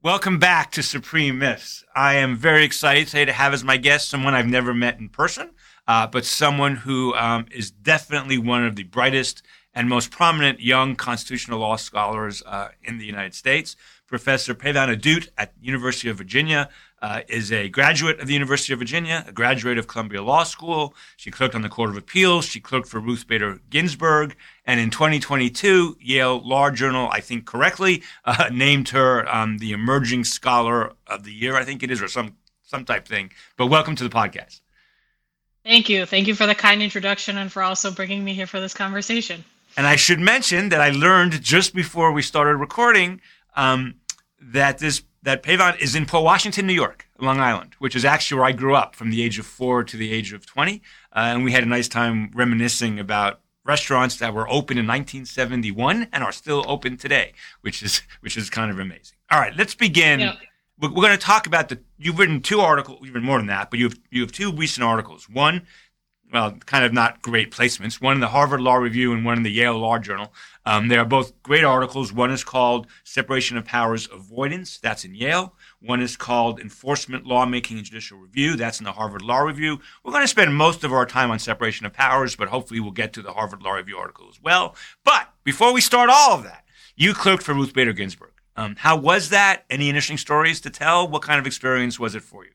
Welcome back to Supreme Myths. I am very excited today to have as my guest someone I've never met in person, uh, but someone who um, is definitely one of the brightest and most prominent young constitutional law scholars uh, in the United States. Professor Payvand Ahdout at University of Virginia uh, is a graduate of the University of Virginia, a graduate of Columbia Law School. She clerked on the Court of Appeals. She clerked for Ruth Bader Ginsburg. And in 2022, Yale Law Journal, I think correctly, uh, named her um, the Emerging Scholar of the Year, I think it is, or some, some type thing. But welcome to the podcast. Thank you. Thank you for the kind introduction and for also bringing me here for this conversation. And I should mention that I learned just before we started recording um, that this that Payvand is in Port Washington, New York, Long Island, which is actually where I grew up from the age of four to the age of 20. Uh, and we had a nice time reminiscing about restaurants that were open in 1971 and are still open today, which is which is kind of amazing. All right, let's begin. Yeah. We're, we're going to talk about the. You've written two articles, even more than that, but you have you have two recent articles. One well, kind of not great placements. One in the Harvard Law Review and one in the Yale Law Journal. Um, they are both great articles. One is called Separation of Powers Avoidance. That's in Yale. One is called Enforcement, Lawmaking, and Judicial Review. That's in the Harvard Law Review. We're going to spend most of our time on separation of powers, but hopefully we'll get to the Harvard Law Review article as well. But before we start all of that, you clerked for Ruth Bader Ginsburg. Um, how was that? Any interesting stories to tell? What kind of experience was it for you?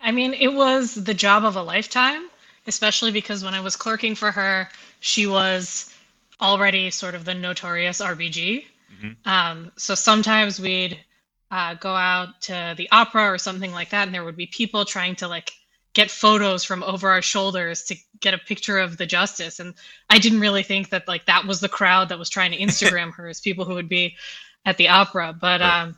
I mean, it was the job of a lifetime especially because when I was clerking for her, she was already sort of the notorious RBG. Mm-hmm. Um, so sometimes we'd uh, go out to the opera or something like that, and there would be people trying to like get photos from over our shoulders to get a picture of the justice. And I didn't really think that like that was the crowd that was trying to Instagram her as people who would be at the opera. But um,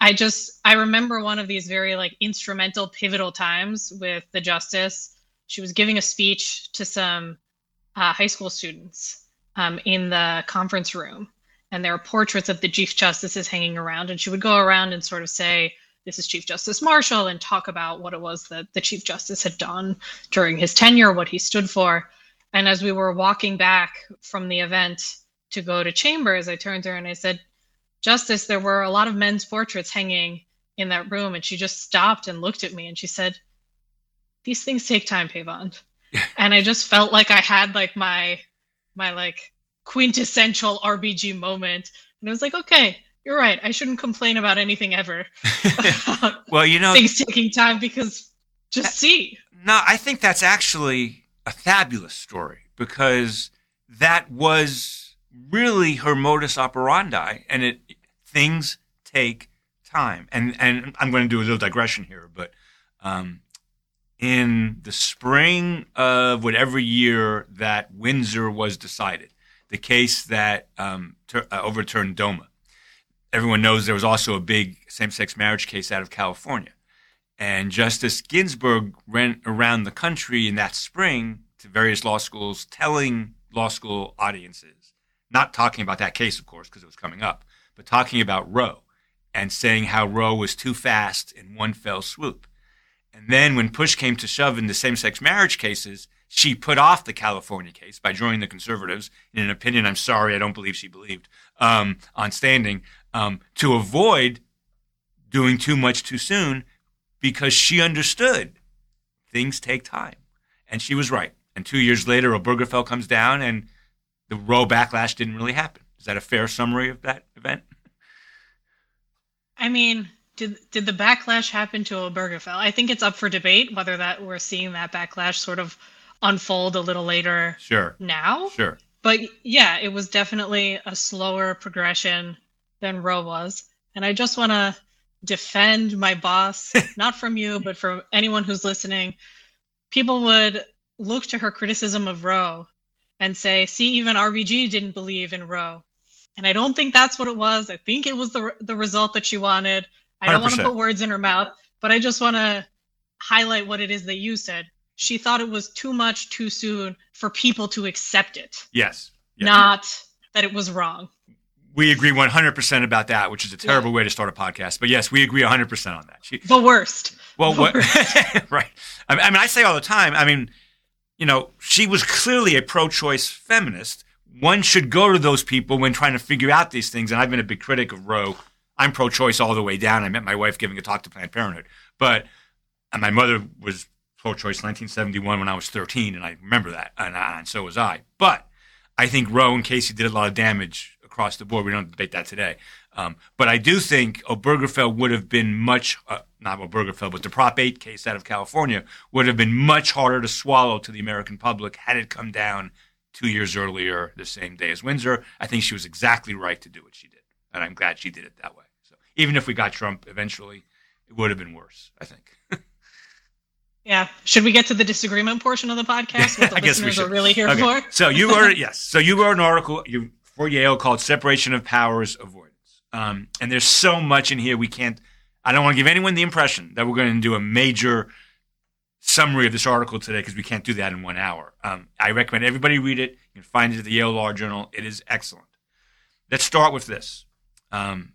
I just I remember one of these very like instrumental, pivotal times with the justice she was giving a speech to some uh, high school students um, in the conference room, and there are portraits of the Chief Justices hanging around. And she would go around and sort of say, "This is Chief Justice Marshall," and talk about what it was that the Chief Justice had done during his tenure, what he stood for. And as we were walking back from the event to go to chambers, I turned to her and I said, Justice, there were a lot of men's portraits hanging in that room. And she just stopped and looked at me and she said, these things take time, Payvand. and I just felt like I had like my my like quintessential RBG moment. And I was like, okay, you're right. I shouldn't complain about anything ever. well, you know, things taking time because just see. No, I think that's actually a fabulous story because that was really her modus operandi, and it things take time. And and I'm going to do a little digression here, but um, in the spring of whatever year that Windsor was decided, the case that um, ter- uh, overturned DOMA. Everyone knows there was also a big same sex marriage case out of California. And Justice Ginsburg went around the country in that spring to various law schools telling law school audiences, not talking about that case, of course, because it was coming up, but talking about Roe and saying how Roe was too fast in one fell swoop and then when push came to shove in the same sex marriage cases, she put off the California case by joining the conservatives in an opinion I'm sorry, I don't believe she believed, um, on standing, um, to avoid doing too much too soon because she understood things take time. And she was right. And two years later, Obergefell comes down and the Roe backlash didn't really happen. Is that a fair summary of that event? I mean, did did the backlash happen to Obergefell? I think it's up for debate whether that we're seeing that backlash sort of unfold a little later. Sure. Now. Sure. But yeah, it was definitely a slower progression than Roe was, and I just want to defend my boss, not from you, but from anyone who's listening. People would look to her criticism of Roe and say, "See, even RBG didn't believe in Roe." And I don't think that's what it was. I think it was the the result that she wanted. I don't want to put words in her mouth, but I just want to highlight what it is that you said. She thought it was too much too soon for people to accept it. Yes. yes. Not that it was wrong. We agree 100% about that, which is a terrible yeah. way to start a podcast. But yes, we agree 100% on that. She, the worst. Well, the what? Worst. right. I mean, I say all the time, I mean, you know, she was clearly a pro choice feminist. One should go to those people when trying to figure out these things. And I've been a big critic of Roe I'm pro-choice all the way down. I met my wife giving a talk to Planned Parenthood, but and my mother was pro-choice 1971 when I was 13, and I remember that, and, and so was I. But I think Roe and Casey did a lot of damage across the board. We don't debate that today. Um, but I do think Obergefell would have been much, uh, not Obergefell, but the Prop 8 case out of California would have been much harder to swallow to the American public had it come down two years earlier, the same day as Windsor. I think she was exactly right to do what she did. And I'm glad she did it that way. Even if we got Trump eventually, it would have been worse, I think. Yeah. Should we get to the disagreement portion of the podcast? What the I guess we should. are really here okay. for? so you wrote yes. So you wrote an article you, for Yale called "Separation of Powers Avoidance," um, and there's so much in here we can't. I don't want to give anyone the impression that we're going to do a major summary of this article today because we can't do that in one hour. Um, I recommend everybody read it. You can find it at the Yale Law Journal. It is excellent. Let's start with this. Um,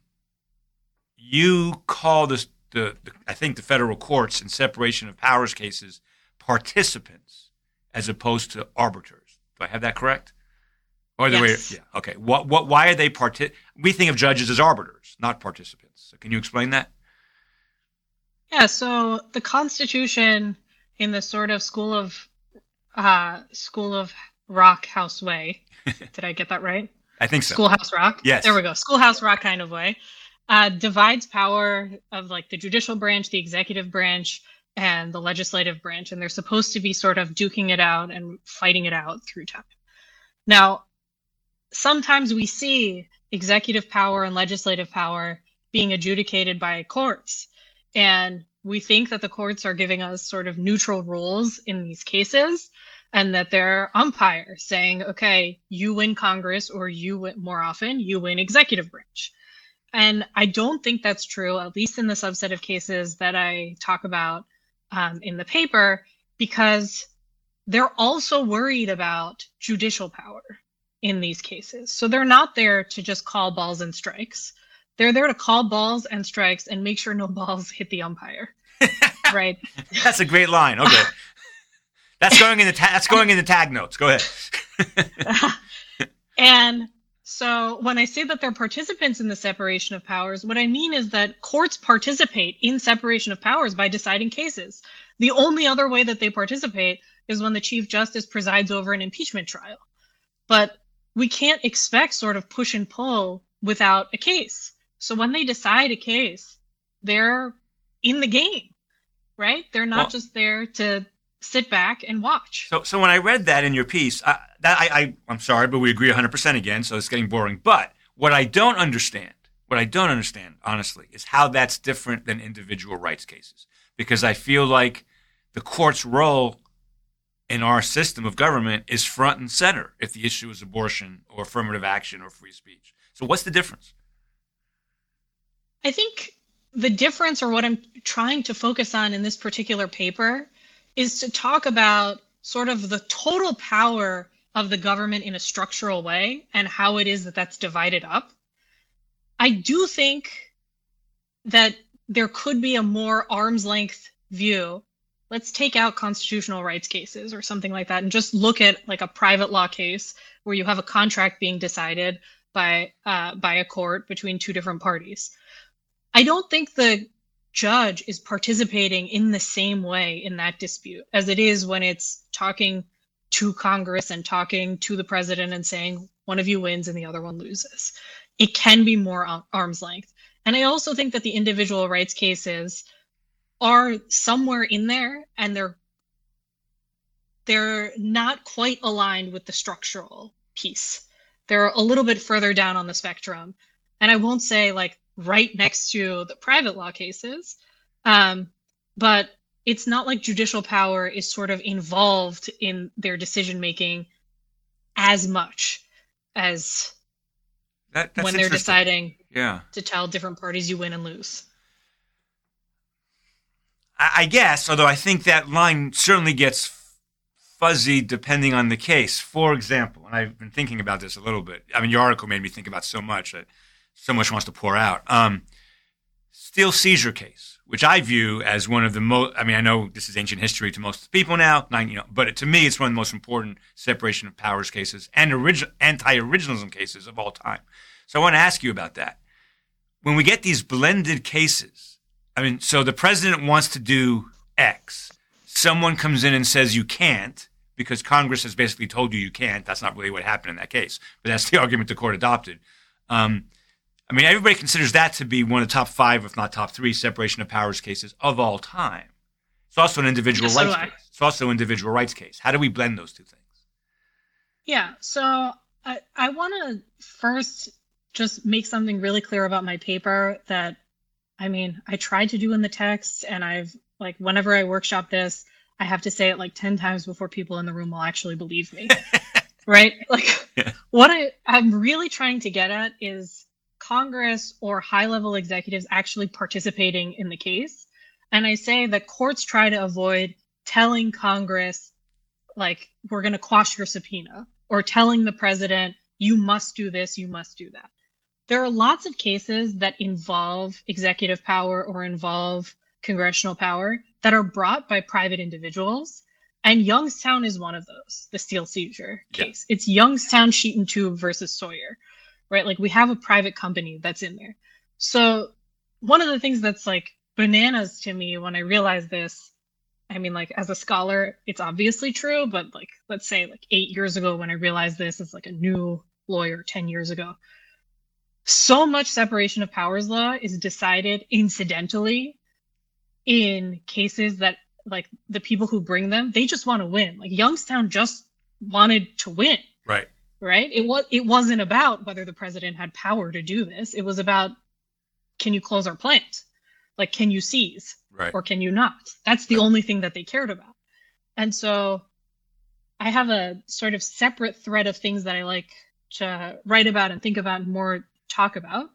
you call this the, the, I think the federal courts in separation of powers cases participants as opposed to arbiters. Do I have that correct? Or the yes. way? Yeah. Okay. What? What? Why are they part? We think of judges as arbiters, not participants. So can you explain that? Yeah. So the Constitution, in the sort of school of uh, school of rock house way. Did I get that right? I think so. Schoolhouse Rock. Yes. There we go. Schoolhouse Rock kind of way uh, divides power of like the judicial branch, the executive branch, and the legislative branch, and they're supposed to be sort of duking it out and fighting it out through time. Now, sometimes we see executive power and legislative power being adjudicated by courts, and we think that the courts are giving us sort of neutral rules in these cases and that they're umpires saying, okay, you win Congress or you win more often, you win executive branch. And I don't think that's true, at least in the subset of cases that I talk about um, in the paper, because they're also worried about judicial power in these cases. So they're not there to just call balls and strikes. They're there to call balls and strikes and make sure no balls hit the umpire. right. That's a great line. Okay. That's going in the ta- that's going in the tag notes. Go ahead. and so when I say that they're participants in the separation of powers, what I mean is that courts participate in separation of powers by deciding cases. The only other way that they participate is when the Chief Justice presides over an impeachment trial. But we can't expect sort of push and pull without a case. So when they decide a case, they're in the game, right? They're not well, just there to sit back and watch. So, so when I read that in your piece, I, that I, I I'm sorry, but we agree 100 percent again. So it's getting boring. But what I don't understand, what I don't understand, honestly, is how that's different than individual rights cases. Because I feel like the court's role in our system of government is front and center if the issue is abortion or affirmative action or free speech. So what's the difference? I think the difference, or what I'm trying to focus on in this particular paper, is to talk about sort of the total power of the government in a structural way and how it is that that's divided up. I do think that there could be a more arm's length view. Let's take out constitutional rights cases or something like that and just look at like a private law case where you have a contract being decided by uh, by a court between two different parties. I don't think the judge is participating in the same way in that dispute as it is when it's talking to Congress and talking to the president and saying one of you wins and the other one loses. It can be more arm's length. And I also think that the individual rights cases are somewhere in there and they're they're not quite aligned with the structural piece. They're a little bit further down on the spectrum. And I won't say like right next to the private law cases. Um, but it's not like judicial power is sort of involved in their decision making as much as that, when they're deciding yeah. to tell different parties you win and lose. I guess, although I think that line certainly gets fuzzy depending on the case. For example, and I've been thinking about this a little bit. I mean, your article made me think about so much that so much wants to pour out. Um, Steel seizure case, which I view as one of the most. I mean, I know this is ancient history to most people now, you know, but to me, it's one of the most important separation of powers cases and origi- anti-originalism cases of all time. So I want to ask you about that. when we get these blended cases, I mean, so the president wants to do X. Someone comes in and says you can't because Congress has basically told you you can't. That's not really what happened in that case, but that's the argument the court adopted. Um, I mean, everybody considers that to be one of the top five, if not top three, separation of powers cases of all time. It's also an individual so rights I. case. It's also an individual rights case. How do we blend those two things? Yeah, so I, I want to first just make something really clear about my paper that I mean, I tried to do in the text, and I've like, whenever I workshop this, I have to say it like 10 times before people in the room will actually believe me. right? Like, Yeah. what I, I'm really trying to get at is Congress or high level executives actually participating in the case. And I say that courts try to avoid telling Congress, like, we're going to quash your subpoena, or telling the president, you must do this, you must do that. There are lots of cases that involve executive power or involve congressional power that are brought by private individuals. And Youngstown is one of those, the steel seizure Yeah. case. It's Youngstown Sheet and Tube versus Sawyer, right? Like we have a private company that's in there. So one of the things that's like bananas to me when I realized this, I mean, like as a scholar, it's obviously true, but like let's say like eight years ago when I realized this as like a new lawyer 10 years ago, so much separation of powers law is decided incidentally in cases that like the people who bring them, they just want to win. Like Youngstown just wanted to win Right. Right? It was it wasn't about whether the president had power to do this. It was about can you close our plant? Like can you seize? Right. or can you not? That's the only thing that they cared about. And so i have a sort of separate thread of things that i like to write about and think about and more talk about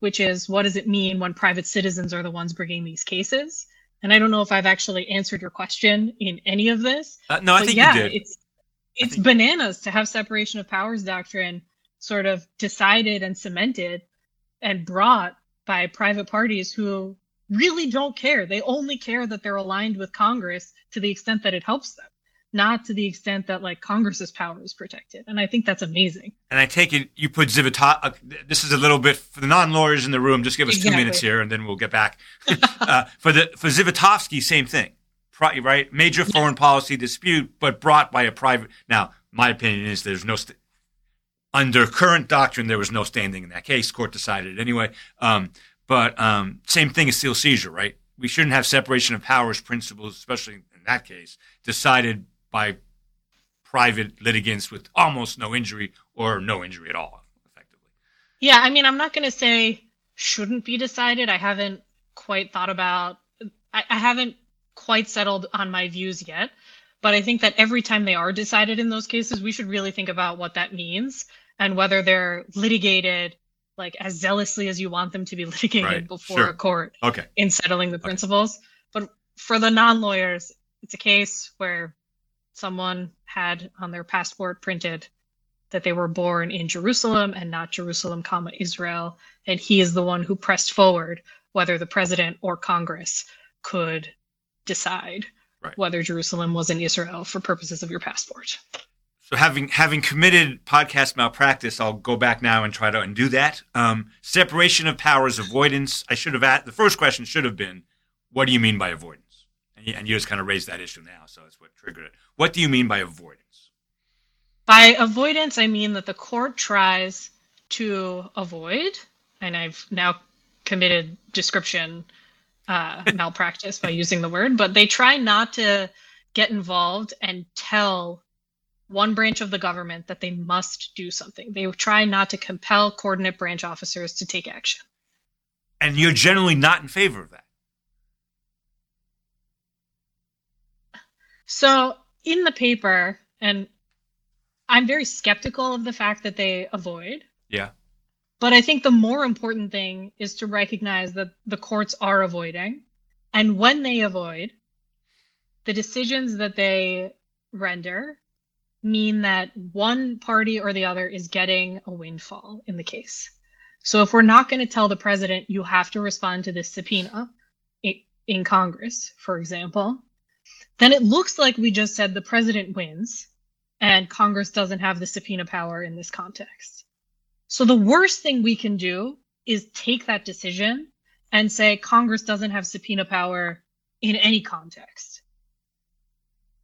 which is what does it mean when private citizens are the ones bringing these cases? And i don't know if i've actually answered your question in any of this Uh, no, I think yeah, you did. it's it's think- bananas to have separation of powers doctrine sort of decided and cemented and brought by private parties who really don't care. They only care that they're aligned with Congress to the extent that it helps them, not to the extent that like Congress's power is protected. And I think that's amazing. And I take it you put Zivotov. Uh, this is a little bit for the non-lawyers in the room. Just give us two minutes here, and then we'll get back. uh, for the for Zivotofsky, same thing. Pri- right, major foreign policy dispute, but brought by a private. Now, my opinion is there's no st- under current doctrine there was no standing in that case. Court decided it anyway. Um, but um, same thing as steel seizure, right? We shouldn't have separation of powers principles, especially in that case, decided by private litigants with almost no injury or no injury at all, effectively. Yeah, I mean, I'm not going to say shouldn't be decided. I haven't quite thought about, I, I haven't quite settled on my views yet. But I think that every time they are decided in those cases, we should really think about what that means and whether they're litigated like as zealously as you want them to be litigated Right, before sure. a court Okay. in settling the principles. But for the non lawyers, it's a case where someone had on their passport printed that they were born in Jerusalem and not Jerusalem, comma Israel, and he is the one who pressed forward whether the president or Congress could decide Right. whether Jerusalem was in Israel for purposes of your passport. So having having committed podcast malpractice, I'll go back now and try to undo that. Um, separation of powers avoidance. I should have asked. The first question should have been, "What do you mean by avoidance?" And you, and you just kind of raised that issue now, so that's what triggered it. What do you mean by avoidance? By avoidance, I mean that the court tries to avoid, and I've now committed description uh, malpractice by using the word, but they try not to get involved and tell one branch of the government that they must do something. They try not to compel coordinate branch officers to take action. And you're generally not in favor of that. So in the paper, and I'm very skeptical of the fact that they avoid. Yeah. But I think the more important thing is to recognize that the courts are avoiding. And when they avoid, the decisions that they render mean that one party or the other is getting a windfall in the case. So if we're not going to tell the president, you have to respond to this subpoena in Congress, for example, then it looks like we just said the president wins and Congress doesn't have the subpoena power in this context. So the worst thing we can do is take that decision and say Congress doesn't have subpoena power in any context.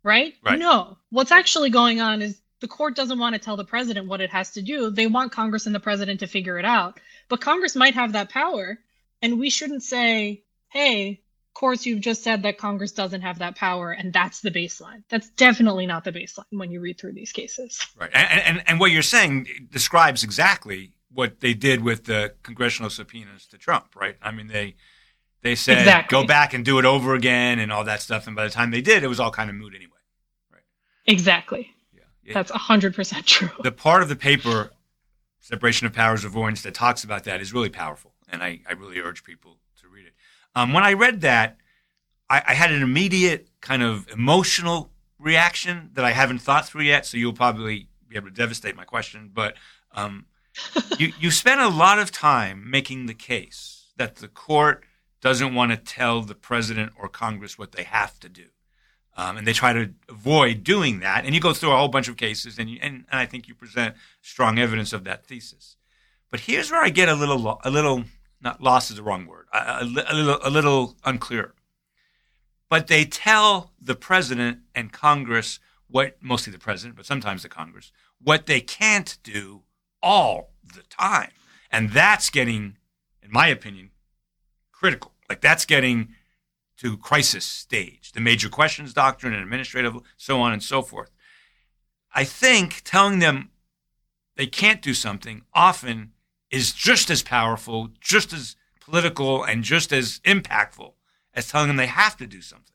Right? right? No. What's actually going on is the court doesn't want to tell the president what it has to do. They want Congress and the president to figure it out. But Congress might have that power. And we shouldn't say, hey, courts, you've just said that Congress doesn't have that power, and that's the baseline. That's definitely not the baseline when you read through these cases. Right. And, and, and what you're saying describes exactly what they did with the congressional subpoenas to Trump, right? I mean, they they said exactly. go back and do it over again and all that stuff, and by the time they did, it was all kind of moot anyway. Right. Exactly. Yeah. That's hundred percent true. The part of the paper, separation of powers avoidance, that talks about that is really powerful, and I, I really urge people it. Um, when I read that, I, I had an immediate kind of emotional reaction that I haven't thought through yet. So you'll probably be able to devastate my question, but um, you you spent a lot of time making the case that the court doesn't want to tell the president or Congress what they have to do, um, and they try to avoid doing that. And you go through a whole bunch of cases, and, you, and and I think you present strong evidence of that thesis. But here's where I get a little a little not lost is the wrong word a, a, little a little unclear. But they tell the president and Congress what mostly the president, but sometimes the Congress what they can't do all the time. And that's getting, in my opinion, critical. Like that's getting to crisis stage, the major questions doctrine and administrative, so on and so forth. I think telling them they can't do something often is just as powerful, just as political, and just as impactful as telling them they have to do something.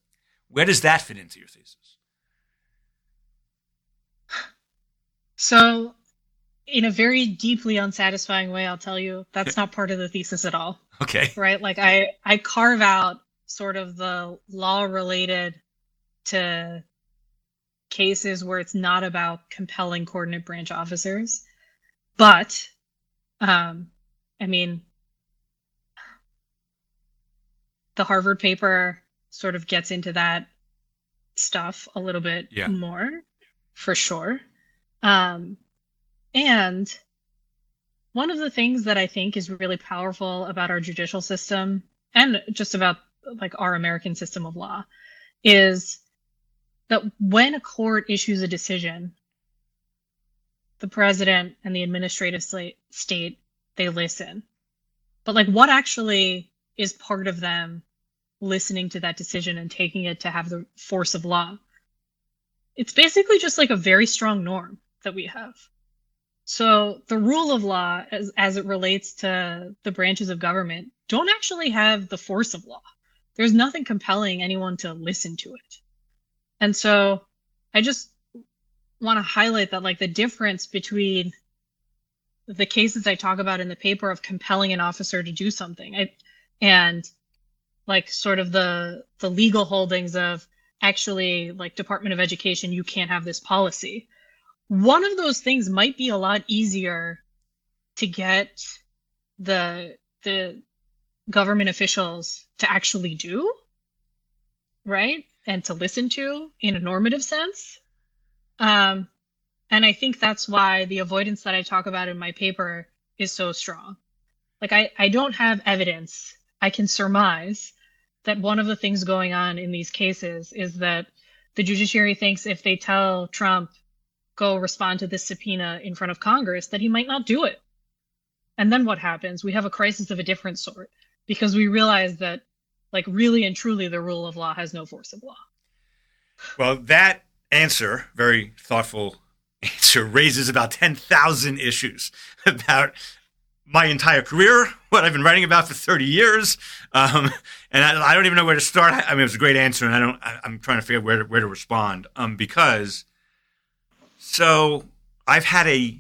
Where does that fit into your thesis? So, in a very deeply unsatisfying way, I'll tell you that's not part of the thesis at all. Okay. Right? Like I I carve out sort of the law related to cases where it's not about compelling coordinate branch officers. But um I mean the Harvard paper sort of gets into that stuff a little bit Yeah. more for sure. Um, and one of the things that I think is really powerful about our judicial system and just about like our American system of law is that when a court issues a decision, the president and the administrative state they listen. But like what actually is part of them listening to that decision and taking it to have the force of law? It's basically just like a very strong norm that we have. So the rule of law, as, as it relates to the branches of government, don't actually have the force of law. There's nothing compelling anyone to listen to it. And so I just want to highlight that like the difference between the cases I talk about in the paper of compelling an officer to do something I, and like sort of the the legal holdings of actually like Department of Education, you can't have this policy. One of those things might be a lot easier to get the the government officials to actually do right and to listen to in a normative sense um and i think that's why the avoidance that i talk about in my paper is so strong like i i don't have evidence i can surmise that one of the things going on in these cases is that the judiciary thinks if they tell trump go respond to this subpoena in front of Congress, that he might not do it. And then what happens? We have a crisis of a different sort because we realize that, like, really and truly, the rule of law has no force of law. Well, that answer, very thoughtful answer, raises about 10,000 issues about my entire career, what I've been writing about for 30 years. Um, and I, I, don't even know where to start. I mean, it was a great answer, and I don't, I, am trying to figure out where to, where to respond um, because so I've had a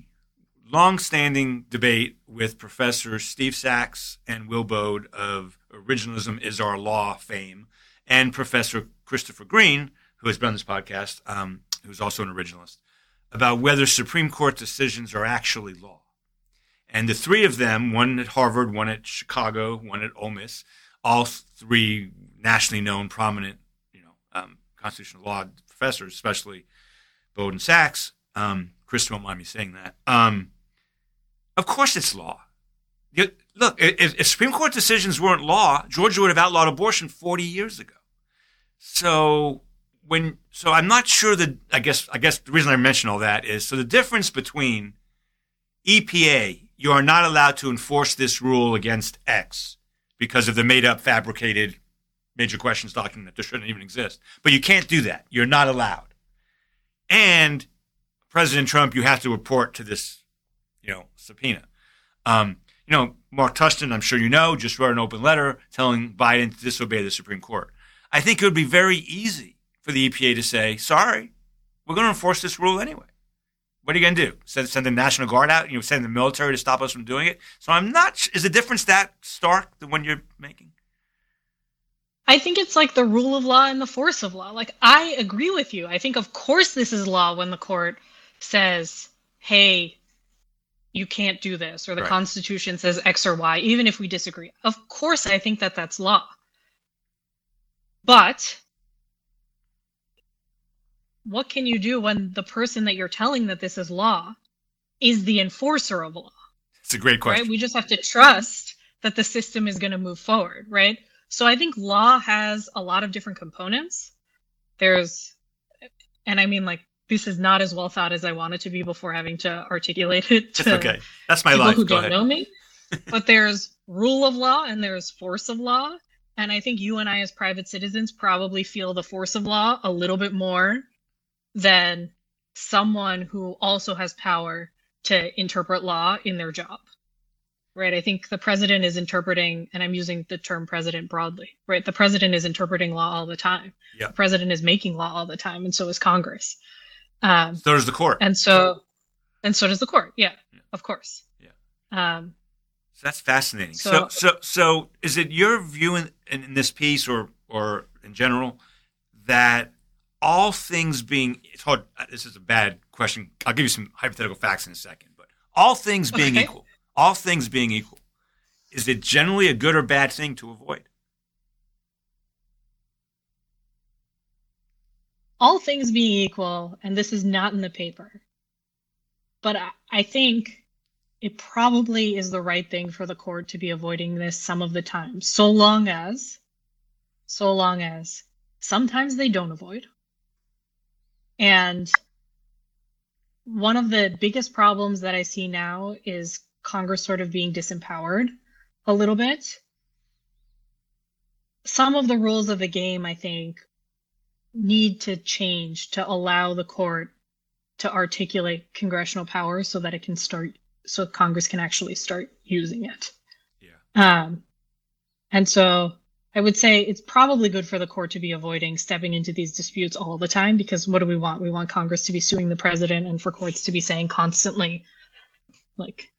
long-standing debate with Professor Steve Sachs and Will Baude of Originalism is Our Law fame, and Professor Christopher Green, who has been on this podcast, um, who's also an originalist, about whether Supreme Court decisions are actually law. And the three of them, one at Harvard, one at Chicago, one at Ole Miss, all three nationally known, prominent, you know, um, constitutional law professors, especially Baude and Sachs. Um, Chris won't mind me saying that. Um, of course, it's law. You, look, if, if Supreme Court decisions weren't law, Georgia would have outlawed abortion 40 years ago. So when, so I'm not sure that, I guess, I guess the reason I mention all that is so the difference between EPA, you are not allowed to enforce this rule against X because of the made up, fabricated major questions doctrine that shouldn't even exist. But you can't do that. You're not allowed. And President Trump, you have to report to this, you know, subpoena. Um, you know, Mark Tushnet, I'm sure you know, just wrote an open letter telling Biden to disobey the Supreme Court. I think it would be very easy for the EPA to say, sorry, we're going to enforce this rule anyway. What are you going to do? Send, send the National Guard out? You know, send the military to stop us from doing it? So I'm not, is the difference that stark, the one you're making? I think it's like the rule of law and the force of law. Like, I agree with you. I think, of course, this is law when the court says, hey, you can't do this, or the right. Constitution says X or Y, even if we disagree. Of course, I think that that's law. But what can you do when the person that you're telling that this is law is the enforcer of law? It's a great question. Right? We just have to trust that the system is going to move forward, right? So I think law has a lot of different components. There's, and I mean, like, this is not as well thought as I wanted to be before having to articulate it to That's okay. That's my people life. who Go don't ahead. know me. but there's rule of law and there's force of law. And I think you and I, as private citizens, probably feel the force of law a little bit more than someone who also has power to interpret law in their job right? I think the president is interpreting, and I'm using the term president broadly, right? The president is interpreting law all the time. Yeah. The president is making law all the time, and so is Congress. Um, so does the court. And so, and so does the court. Yeah, yeah. of course. Yeah. Um, so that's fascinating. So, so, so, so is it your view in, in this piece, or or in general, that all things being it's hard. Uh, this is a bad question. I'll give you some hypothetical facts in a second, but all things being okay. equal all things being equal, is it generally a good or bad thing to avoid? All things being equal, and this is not in the paper, but I think it probably is the right thing for the court to be avoiding this some of the time, so long as, so long as sometimes they don't avoid. And one of the biggest problems that I see now is Congress sort of being disempowered a little bit. Some of the rules of the game, I think, need to change to allow the court to articulate congressional power so that it can start, so Congress can actually start using it. Yeah. Um, and so I would say it's probably good for the court to be avoiding stepping into these disputes all the time because what do we want? We want Congress to be suing the president and for courts to be saying constantly, like,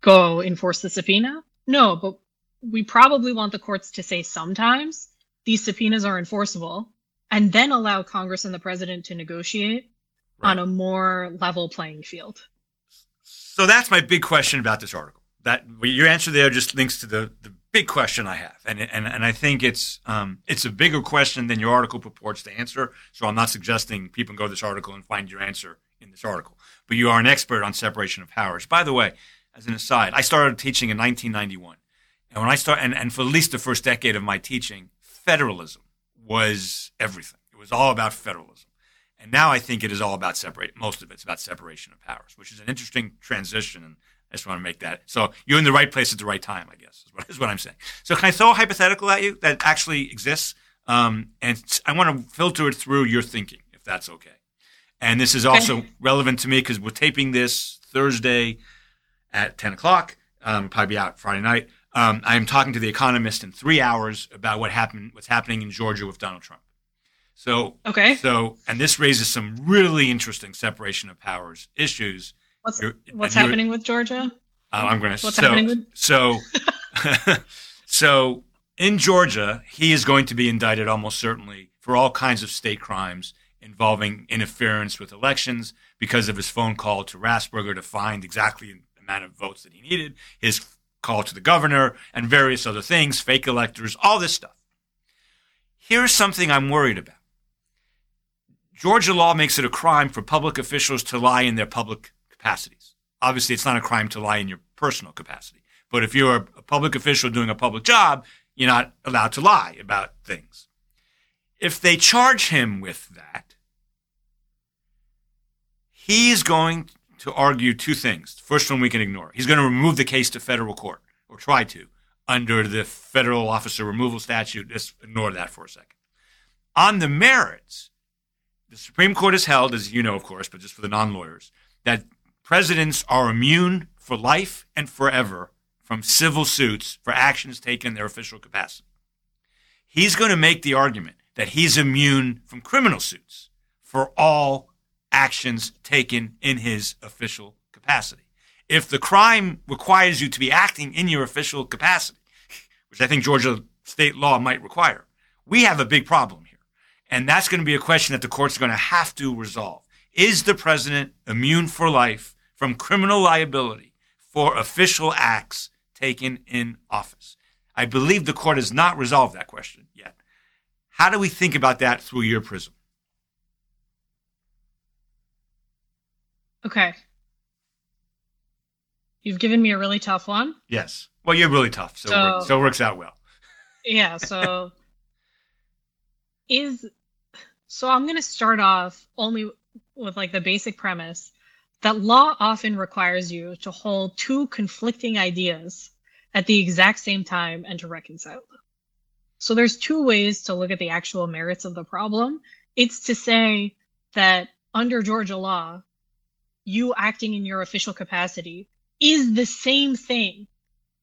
go enforce the subpoena? No, but we probably want the courts to say sometimes these subpoenas are enforceable and then allow Congress and the president to negotiate right. on a more level playing field. So that's my big question about this article. That your answer there just links to the, the big question I have, and and and I think it's um it's a bigger question than your article purports to answer. So I'm not suggesting people go to this article and find your answer in this article. But you are an expert on separation of powers. By the way, as an aside, I started teaching in 1991. And when I started, and, and for at least the first decade of my teaching, federalism was everything. It was all about federalism. And now I think it is all about separate. Most of it's about separation of powers, which is an interesting transition. And I just want to make that. So you're in the right place at the right time, I guess, is what, is what I'm saying. So can I throw a hypothetical at you that actually exists? Um, and I want to filter it through your thinking, if that's okay. And this is also relevant to me because we're taping this Thursday at 10 o'clock. Um, probably be out Friday night. Um, I am talking to the Economist in three hours about what happened, what's happening in Georgia with Donald Trump. So okay. So and this raises some really interesting separation of powers issues. What's what's happening with Georgia? Uh, I'm going to. What's so, happening with? So, so in Georgia, he is going to be indicted almost certainly for all kinds of state crimes involving interference with elections because of his phone call to Raffensperger to find exactly the amount of votes that he needed, his call to the governor, and various other things, fake electors, all this stuff. Here's something I'm worried about. Georgia law makes it a crime for public officials to lie in their public capacities. Obviously, it's not a crime to lie in your personal capacity, But if you're a public official doing a public job, you're not allowed to lie about things. If they charge him with that, he's going to argue two things. First one we can ignore. He's going to remove the case to federal court, or try to, under the federal officer removal statute. Just ignore that for a second. On the merits, the Supreme Court has held, as you know, of course, but just for the non lawyers, that presidents are immune for life and forever from civil suits for actions taken in their official capacity. He's going to make the argument that he's immune from criminal suits for all actions taken in his official capacity. If the crime requires you to be acting in your official capacity, which I think Georgia state law might require, we have a big problem here. And that's going to be a question that the courts are going to have to resolve. Is the president immune for life from criminal liability for official acts taken in office? I believe the court has not resolved that question yet. How do we think about that through your prism? Okay. You've given me a really tough one. Yes. Well, you're really tough, so, so, it, works, so it works out well. Yeah. So is so I'm going to start off only with like the basic premise that law often requires you to hold two conflicting ideas at the exact same time and to reconcile them. So there's two ways to look at the actual merits of the problem. It's to say that under Georgia law, you acting in your official capacity is the same thing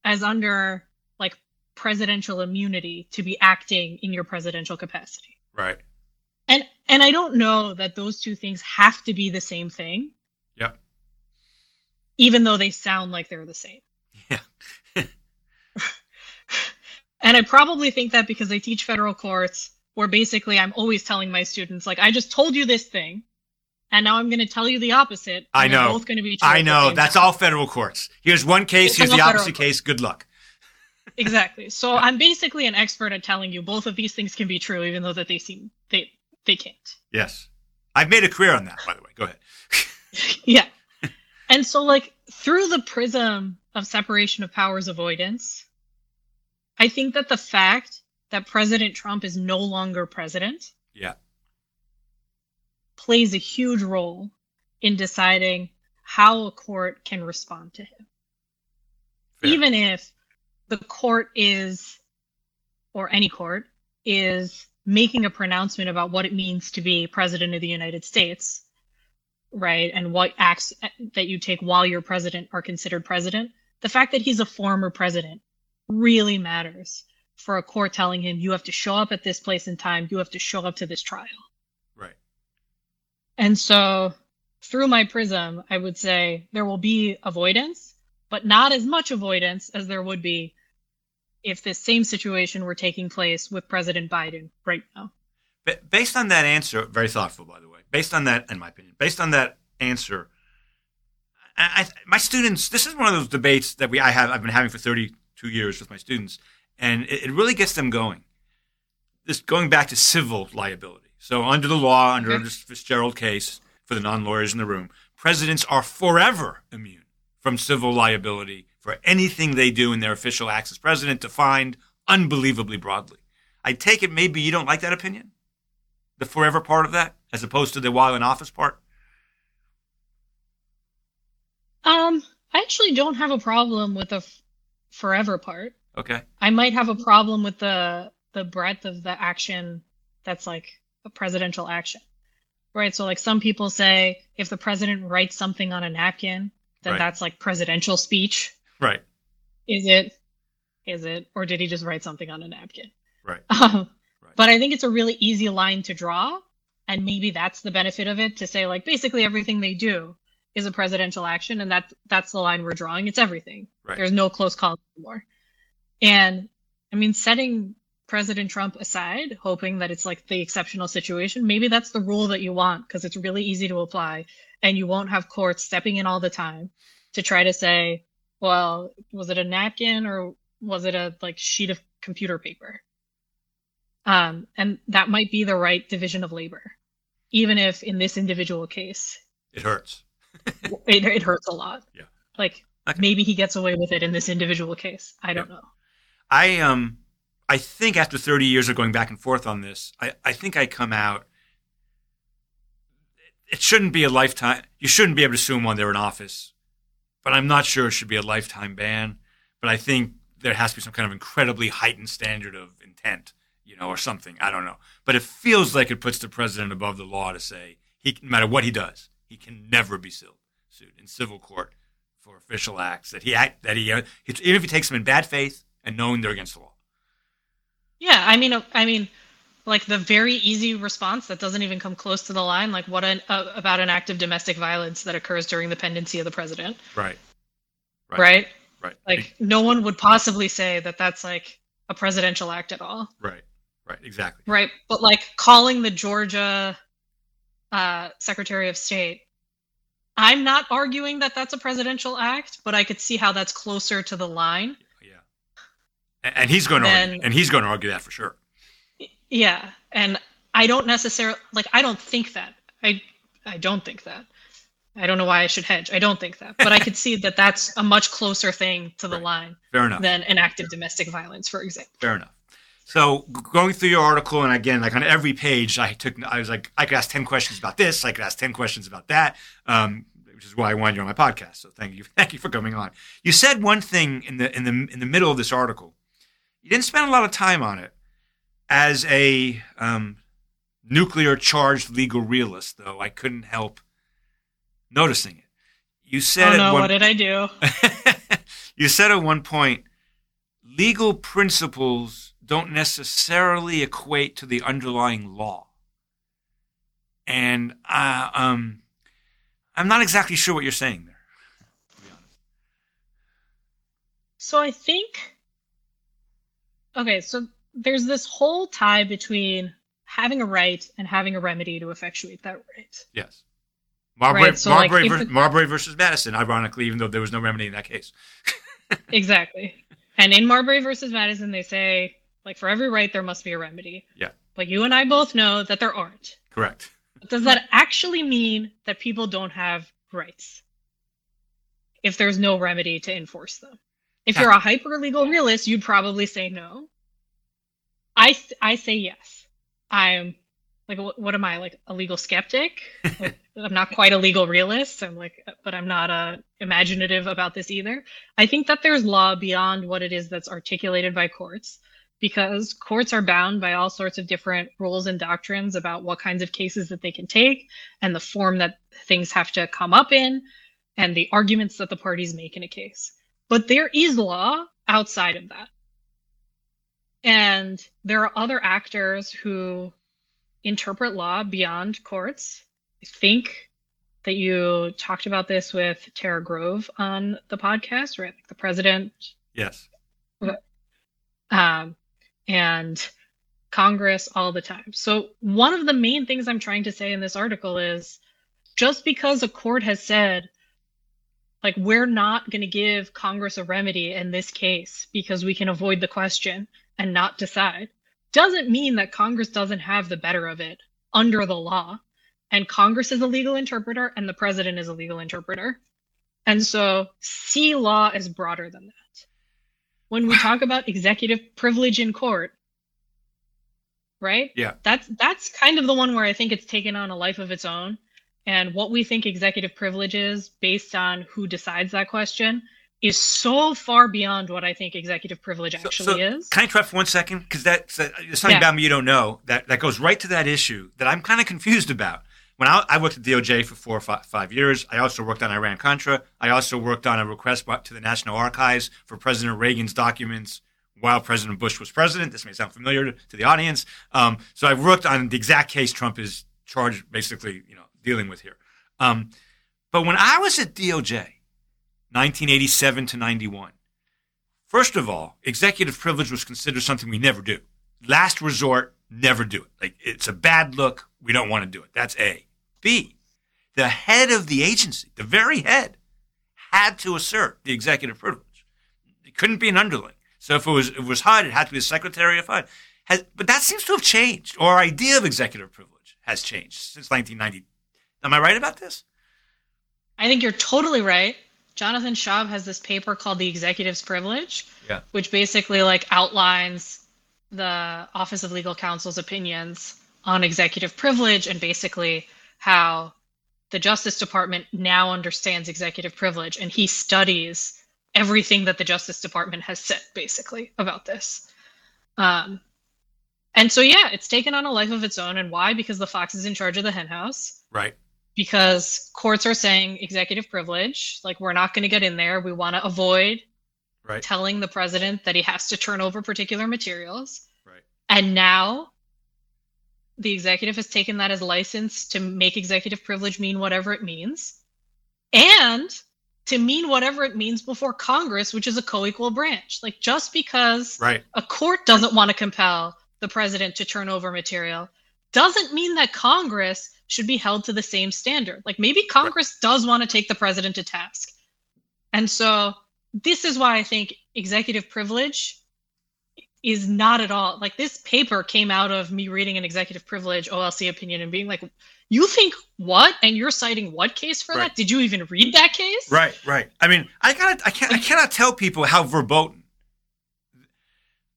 as under like presidential immunity to be acting in your presidential capacity. Right. And and I don't know that those two things have to be the same thing. Even though they sound like they're the same. Yeah. and I probably think that because I teach federal courts where basically I'm always telling my students like I just told you this thing and now I'm going to tell you the opposite. I know. Both going to be I know. That's time. all federal courts. Here's one case. It's here's the opposite case. Good luck. exactly. So I'm basically an expert at telling you both of these things can be true, even though that they seem they they can't. Yes, I've made a career on that. By the way, go ahead. yeah, and so like through the prism of separation of powers avoidance, I think that the fact that President Trump is no longer president. Yeah plays a huge role in deciding how a court can respond to him. Fair. Even if the court is, or any court, is making a pronouncement about what it means to be president of the United States, right? And what acts that you take while you're president are considered president. The fact that he's a former president really matters for a court telling him you have to show up at this place and time, you have to show up to this trial. Right. And so through my prism, I would say there will be avoidance, but not as much avoidance as there would be if this same situation were taking place with President Biden right now. Based on that answer, very thoughtful, by the way. Based on that, in my opinion, based on that answer, I, I, my students, this is one of those debates that we I have I've been having for 32 years with my students, and it, it really gets them going. This going back to civil liability so, under the law, under okay. this Fitzgerald case, for the non lawyers in the room, presidents are forever immune from civil liability for anything they do in their official acts as president, defined unbelievably broadly. I take it maybe you don't like that opinion, the forever part of that, as opposed to the while in office part. Um, I actually don't have a problem with the f- forever part. Okay. I might have a problem with the the breadth of the action that's like a presidential action. Right. So like some people say if the president writes something on a napkin, then right. that's like presidential speech. Right. Is it? Is it? Or did he just write something on a napkin? Right. Um, right. But I think it's a really easy line to draw. And maybe that's the benefit of it to say like basically everything they do is a presidential action and that that's the line we're drawing. It's everything. Right. There's no close call anymore. And I mean setting President Trump aside, hoping that it's like the exceptional situation, maybe that's the rule that you want because it's really easy to apply and you won't have courts stepping in all the time to try to say, well, was it a napkin or was it a like sheet of computer paper? Um, and that might be the right division of labor, even if in this individual case it hurts. it, it hurts a lot. Yeah. Like Okay. maybe he gets away with it in this individual case. I don't know. I um I think after 30 years of going back and forth on this, I, I think I come out it shouldn't be a lifetime you shouldn't be able to sue them while they're in office. But I'm not sure it should be a lifetime ban. But I think there has to be some kind of incredibly heightened standard of intent, you know, or something. I don't know. But it feels like it puts the president above the law to say he no matter what he does, he can never be sued in civil court for official acts that he act that he even if he takes them in bad faith and knowing they're against the law. Yeah, I mean, I mean, like the very easy response that doesn't even come close to the line, like what an uh, about an act of domestic violence that occurs during the pendency of the president, Right. right? Right. Right. Like no one would possibly say that that's like a presidential act at all, right. Right. Exactly. right? But like calling the Georgia uh, Secretary of State, I'm not arguing that that's a presidential act, but I could see how that's closer to the line. Yeah. And, and he's going to Then- argue, and he's going to argue that for sure. Yeah, and I don't necessarily like. I don't think that. I I don't think that. I don't know why I should hedge. I don't think that, but I could see that that's a much closer thing to the Right. line Fair enough. than an act of domestic violence, for example. Fair enough. So going through your article, and again, like on every page, I took, I was like, I could ask ten questions about this, I could ask ten questions about that, um, which is why I wanted you on my podcast. So thank you, thank you for coming on. You said one thing in the in the in the middle of this article. You didn't spend a lot of time on it as a um, nuclear charged legal realist, though. I couldn't help noticing it. You said oh no, one what did I do? you said at one point legal principles don't necessarily equate to the underlying law and uh, um, i'm not exactly sure what you're saying there to be honest. So I think okay, so there's this whole tie between having a right and having a remedy to effectuate that right. yes marbury, Right, so, marbury, ver- the- marbury versus madison ironically even though there was no remedy in that case exactly. And in Marbury versus Madison, they say, like, for every right, there must be a remedy. Yeah. But you and I both know that there aren't. correct does that actually mean that people don't have rights if there's no remedy to enforce them? If you're a hyper legal realist, you'd probably say no. I, I say yes. I'm like, what, what am I, like a legal skeptic? Like, I'm not quite a legal realist. I'm like, but I'm not uh, imaginative about this either. I think that there's law beyond what it is that's articulated by courts because courts are bound by all sorts of different rules and doctrines about what kinds of cases that they can take and the form that things have to come up in and the arguments that the parties make in a case. But there is law outside of that. And there are other actors who interpret law beyond courts. I think that you talked about this with Tara Grove on the podcast, right? Like the president yes um, and Congress all the time. So, one of the main things I'm trying to say in this article is just because a court has said, like, we're not going to give Congress a remedy in this case because we can avoid the question and not decide, doesn't mean that Congress doesn't have the better of it under the law. And Congress is a legal interpreter and the president is a legal interpreter. And so, see law is broader than that when we talk about executive privilege in court right Yeah. that's that's kind of the one where i think it's taken on a life of its own and what we think executive privilege is based on who decides that question is so far beyond what i think executive privilege actually so is Can I interrupt for one second? Because that's uh, there's something Yeah. about me you don't know that, that goes right to that issue that I'm kind of confused about. When I, I worked at DOJ for four or five, five years, I also worked on Iran Contra. I also worked on a request to the National Archives for President Reagan's documents while President Bush was president. This may sound familiar to, the audience. Um, so I've worked on the exact case Trump is charged, basically, you know, dealing with here. Um, but when I was at DOJ, 1987 to 91. First of all, executive privilege was considered something we never do. Last resort, never do it. Like it's a bad look. We don't want to do it. That's A. B. The head of the agency, the very head, had to assert the executive privilege. It couldn't be an underling. So if it was if it was HUD, it had to be the Secretary of HUD. Has, but that seems to have changed. Or our idea of executive privilege has changed since 1990. Am I right about this? i think you're totally right Jonathan Shaub has this paper called The Executive's Privilege, Yeah. which basically like outlines the Office of Legal Counsel's opinions on executive privilege and basically how the Justice Department now understands executive privilege and he studies everything that the Justice Department has said basically about this. Um, and so, yeah, it's taken on a life of its own. And why? Because the fox is in charge of the henhouse Right. because courts are saying executive privilege, like we're not going to get in there. We want to avoid Right. telling the president that he has to turn over particular materials. Right. And now the executive has taken that as license to make executive privilege mean whatever it means and to mean whatever it means before Congress, which is a co equal branch. Like just because Right. a court doesn't want to compel the president to turn over material doesn't mean that Congress should be held to the same standard. Like maybe Congress does want to take the president to task. And so this is why I think executive privilege is not at all like this paper came out of me reading an executive privilege OLC opinion and being like, you think what? And you're citing what case for Right. that? Did you even read that case? Right, right. I mean, I gotta, I can't, I cannot tell people how verboten.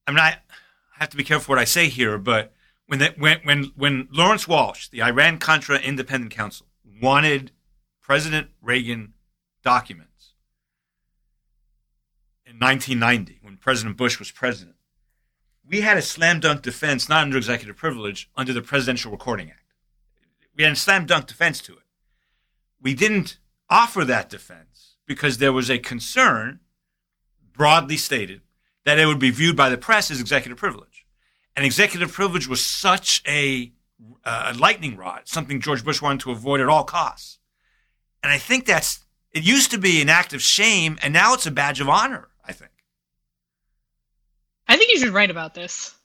I mean, I have to be careful what I say here, but when that, when, when, when Lawrence Walsh, the Iran Contra Independent Counsel, wanted President Reagan documents in 1990, when President Bush was president, we had a slam dunk defense, not under executive privilege, under the Presidential Recording Act. We had a slam dunk defense to it. We didn't offer that defense because there was a concern, broadly stated, that it would be viewed by the press as executive privilege. And executive privilege was such a, uh, lightning rod, something George Bush wanted to avoid at all costs. And I think that's, it used to be an act of shame, and now it's a badge of honor, I think. I think you should write about this.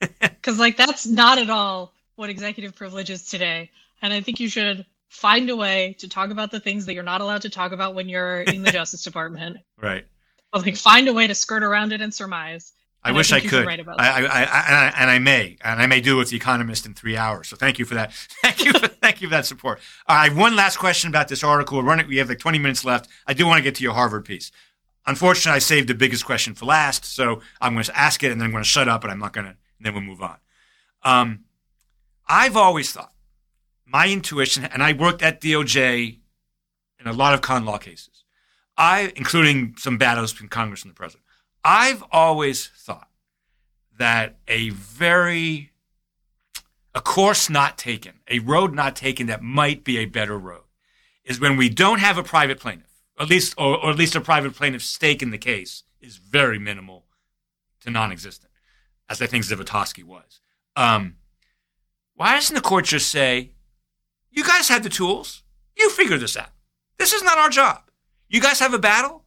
Because, like, that's not at all what executive privilege is today. And I think you should find a way to talk about the things that you're not allowed to talk about when you're in the Justice Department. Right. But, like, find a way to skirt around it and surmise. I And I wish I, could. write about I, I, I, and I, and I may, and I may do it with the Economist in three hours. So thank you for that. Thank you, for, thank you for that support. All right, one last question about this article. We're running. We have like 20 minutes left. I do want to get to your Harvard piece. Unfortunately, I saved the biggest question for last, so I'm going to ask it, and then I'm going to shut up, and I'm not going to. And then we'll move on. Um, I've always thought my intuition, and I worked at DOJ in a lot of con law cases. I, including some battles between Congress and the president. I've always thought that a very a course not taken, a road not taken that might be a better road, is when we don't have a private plaintiff, at least or, or at least a private plaintiff's stake in the case is very minimal to non-existent, as I think Zivotofsky was. Um, why doesn't the court just say, "You guys have the tools, you figure this out. This is not our job. You guys have a battle.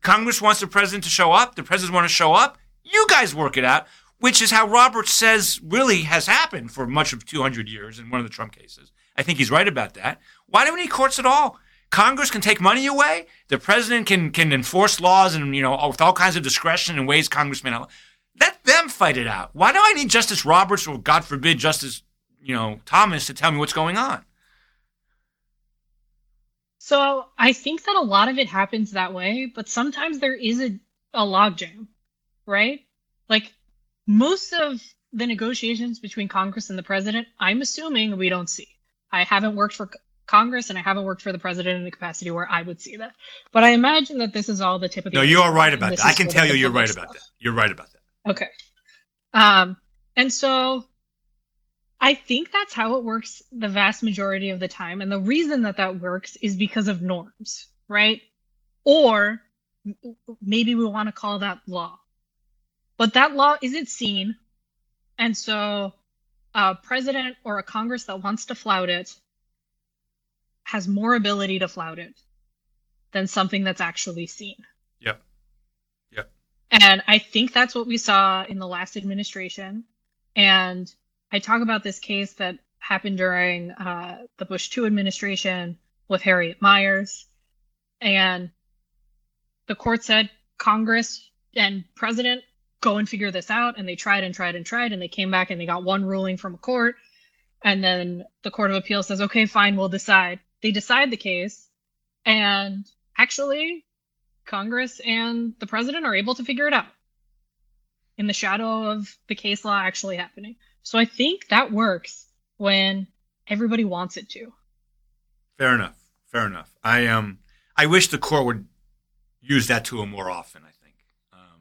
Congress wants the president to show up. The president wants to show up. You guys work it out." Which is how Roberts says really has happened for much of 200 years in one of the Trump cases. I think he's right about that. Why do we need courts at all? Congress can take money away. The president can can enforce laws and you know with all kinds of discretion and ways Congress may not. Let them fight it out. Why do I need Justice Roberts or God forbid Justice you know Thomas to tell me what's going on? So I think that a lot of it happens that way, but sometimes there is a, a logjam, right? Like most of the negotiations between Congress and the president, I'm assuming we don't see. I haven't worked for Congress and I haven't worked for the president in the capacity where I would see that. But I imagine that this is all the tip of the No, you are right about that. I can tell you you're right public about that. You're right about that. Okay. Um, and so I think that's how it works the vast majority of the time. And the reason that that works is because of norms, right? Or maybe we want to call that law. But that law isn't seen. And so a president or a Congress that wants to flout it has more ability to flout it than something that's actually seen. Yeah. Yeah. And I think that's what we saw in the last administration. And I talk about this case that happened during uh, the Bush 2 administration with Harriet Miers. And the court said, Congress and president, go and figure this out. And they tried and tried and tried. And they came back and they got one ruling from a court. And then the Court of Appeal says, okay, fine, we'll decide. They decide the case. And actually, Congress and the president are able to figure it out in the shadow of the case law actually happening. So I think that works when everybody wants it to. Fair enough. Fair enough. I um I wish the court would use that tool more often. I think. Um,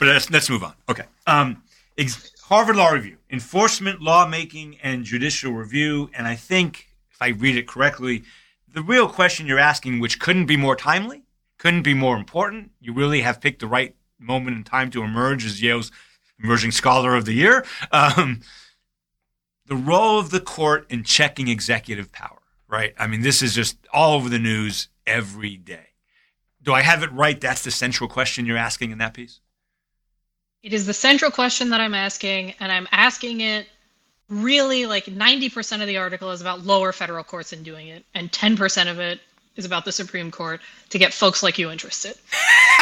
but let's let's move on. Okay. Um, ex- Harvard Law Review: Enforcement, Lawmaking, and Judicial Review. And I think if I read it correctly, the real question you're asking, which couldn't be more timely, couldn't be more important. You really have picked the right moment in time to emerge as Yale's emerging scholar of the year. Um, the role of the court in checking executive power, right? I mean, this is just all over the news every day. Do I have it right? That's the central question you're asking in that piece? It is the central question that I'm asking, and I'm asking it really like 90% of the article is about lower federal courts and doing it, and 10% of it is about the Supreme Court to get folks like you interested.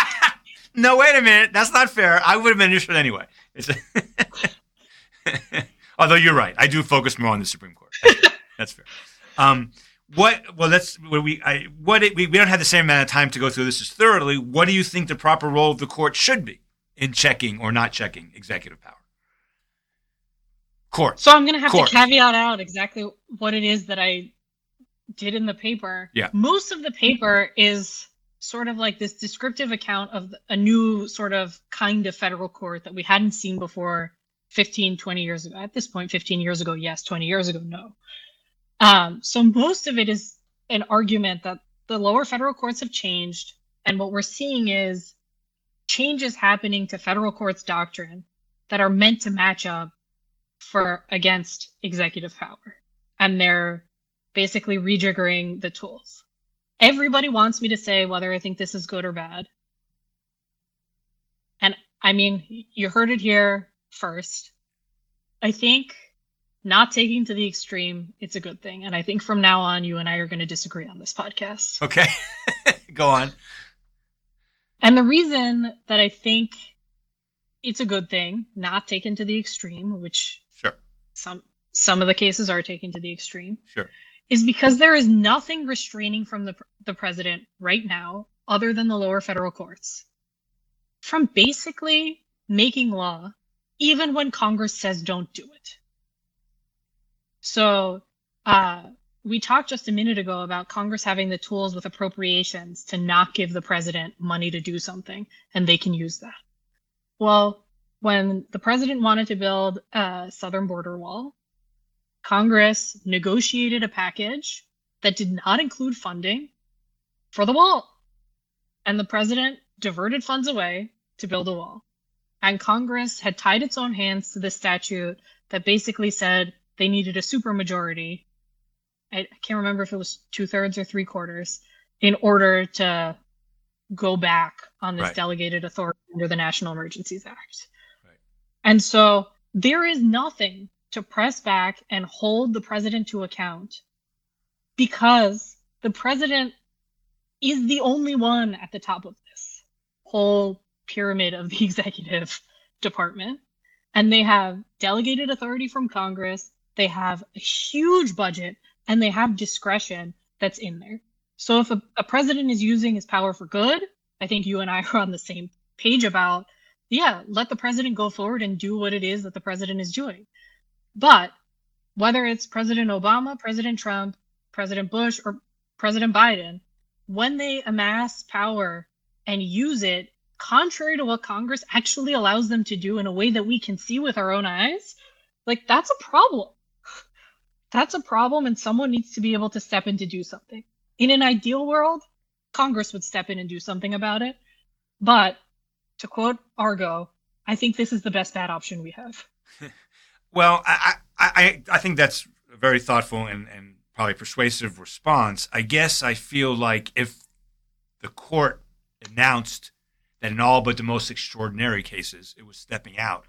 no, wait a minute. That's not fair. I would have been interested anyway. Although you're right, I do focus more on the Supreme Court. That's, fair. Um, what? Well, let's. What we? I, what? It, we, we don't have the same amount of time to go through this as thoroughly. What do you think the proper role of the court should be in checking or not checking executive power? Court. So I'm going to have court. to caveat out exactly what it is that I did in the paper. Yeah. Most of the paper is sort of like this descriptive account of a new sort of kind of federal court that we hadn't seen before 15, 20 years ago. At this point, 15 years ago, yes. 20 years ago, no. Um, so most of it is an argument that the lower federal courts have changed. And what we're seeing is changes happening to federal courts doctrine that are meant to match up for against executive power. And they're basically rejiggering the tools. Everybody wants me to say whether I think this is good or bad. And I mean, you heard it here first. I think not taking to the extreme, it's a good thing. And I think from now on, you and I are going to disagree on this podcast. Okay. Go on. And the reason that I think it's a good thing, not taken to the extreme, which. Some some of the cases are taken to the extreme. Sure is because there is nothing restraining from the, the president right now, other than the lower federal courts, from basically making law, even when Congress says don't do it. So, uh, we talked just a minute ago about Congress having the tools with appropriations to not give the president money to do something, and they can use that. Well, when the president wanted to build a southern border wall, Congress negotiated a package that did not include funding for the wall. And the president diverted funds away to build a wall. And Congress had tied its own hands to the statute that basically said they needed a supermajority. I can't remember if it was two thirds or three quarters in order to go back on this right. delegated authority under the National Emergencies Act. And so there is nothing to press back and hold the president to account because the president is the only one at the top of this whole pyramid of the executive department. And they have delegated authority from Congress, they have a huge budget, and they have discretion that's in there. So if a, a president is using his power for good, I think you and I are on the same page about, yeah, let the president go forward and do what it is that the president is doing. But whether it's President Obama, President Trump, President Bush, or President Biden, when they amass power and use it contrary to what Congress actually allows them to do in a way that we can see with our own eyes, like that's a problem. That's a problem, and someone needs to be able to step in to do something. In an ideal world, Congress would step in and do something about it. But to quote Argo, I think this is the best bad option we have. Well, I, I, I think that's a very thoughtful and, and probably persuasive response. I guess I feel like if the court announced that in all but the most extraordinary cases it was stepping out,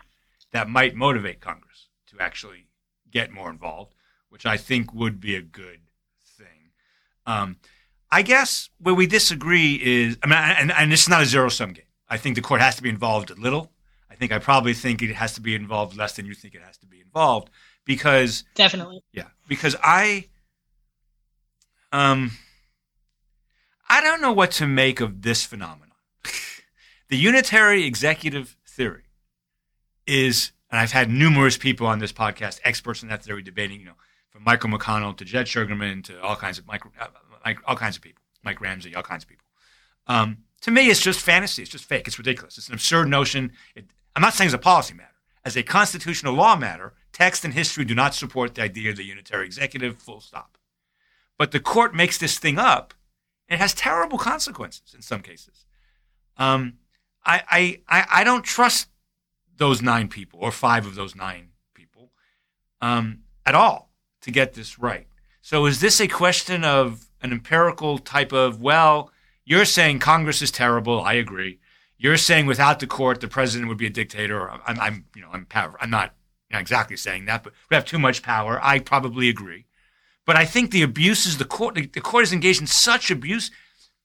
that might motivate Congress to actually get more involved, which I think would be a good thing. Um, I guess where we disagree is, I mean, and, and is not a zero sum game. I think the court has to be involved a little. I think I probably think it has to be involved less than you think it has to be involved because definitely yeah because I um I don't know what to make of this phenomenon. the unitary executive theory is, and I've had numerous people on this podcast, experts in that theory, debating, you know, from Michael McConnell to Jed Shugerman to all kinds of Mike, uh, all kinds of people, Mike Ramsey, all kinds of people. Um, to me, it's just fantasy. It's just fake. It's ridiculous. It's an absurd notion. It, I'm not saying it's a policy matter. As a constitutional law matter, text and history do not support the idea of the unitary executive, full stop. But the court makes this thing up, and it has terrible consequences in some cases. Um, I, I, I don't trust those nine people or five of those nine people um, at all to get this right. So is this a question of an empirical type of, well, you're saying Congress is terrible. I agree. You're saying without the court, the president would be a dictator. I'm, I'm you know, I'm power. I'm not, exactly saying that, but we have too much power. I probably agree. But I think the abuses the court, the, the court is engaged in such abuse.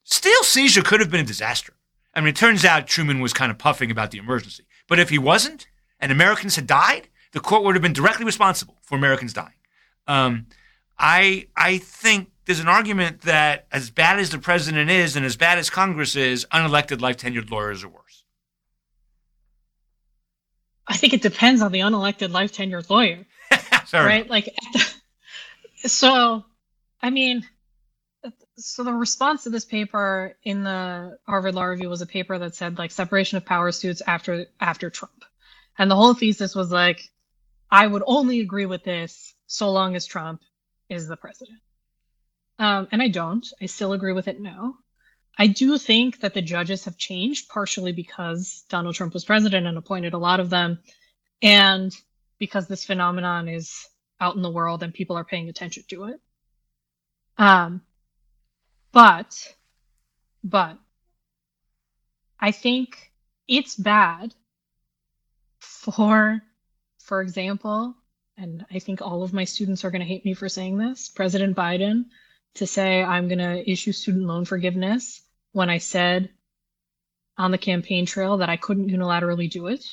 Steel seizure could have been a disaster. I mean, it turns out Truman was kind of puffing about the emergency. But if he wasn't, and Americans had died, the court would have been directly responsible for Americans dying. Um, I I think there's an argument that as bad as the president is and as bad as Congress is, unelected life tenured lawyers are worse. I think it depends on the unelected life tenured lawyer. right? Like, so, I mean, so the response to this paper in the Harvard Law Review was a paper that said like separation of power suits after after Trump, and the whole thesis was like, I would only agree with this so long as Trump is the president. Um, and I don't. I still agree with it No, I do think that the judges have changed partially because Donald Trump was president and appointed a lot of them, and because this phenomenon is out in the world and people are paying attention to it. Um, but, but, I think it's bad for, for example, and I think all of my students are going to hate me for saying this, President Biden to say I'm going to issue student loan forgiveness when I said on the campaign trail that I couldn't unilaterally do it.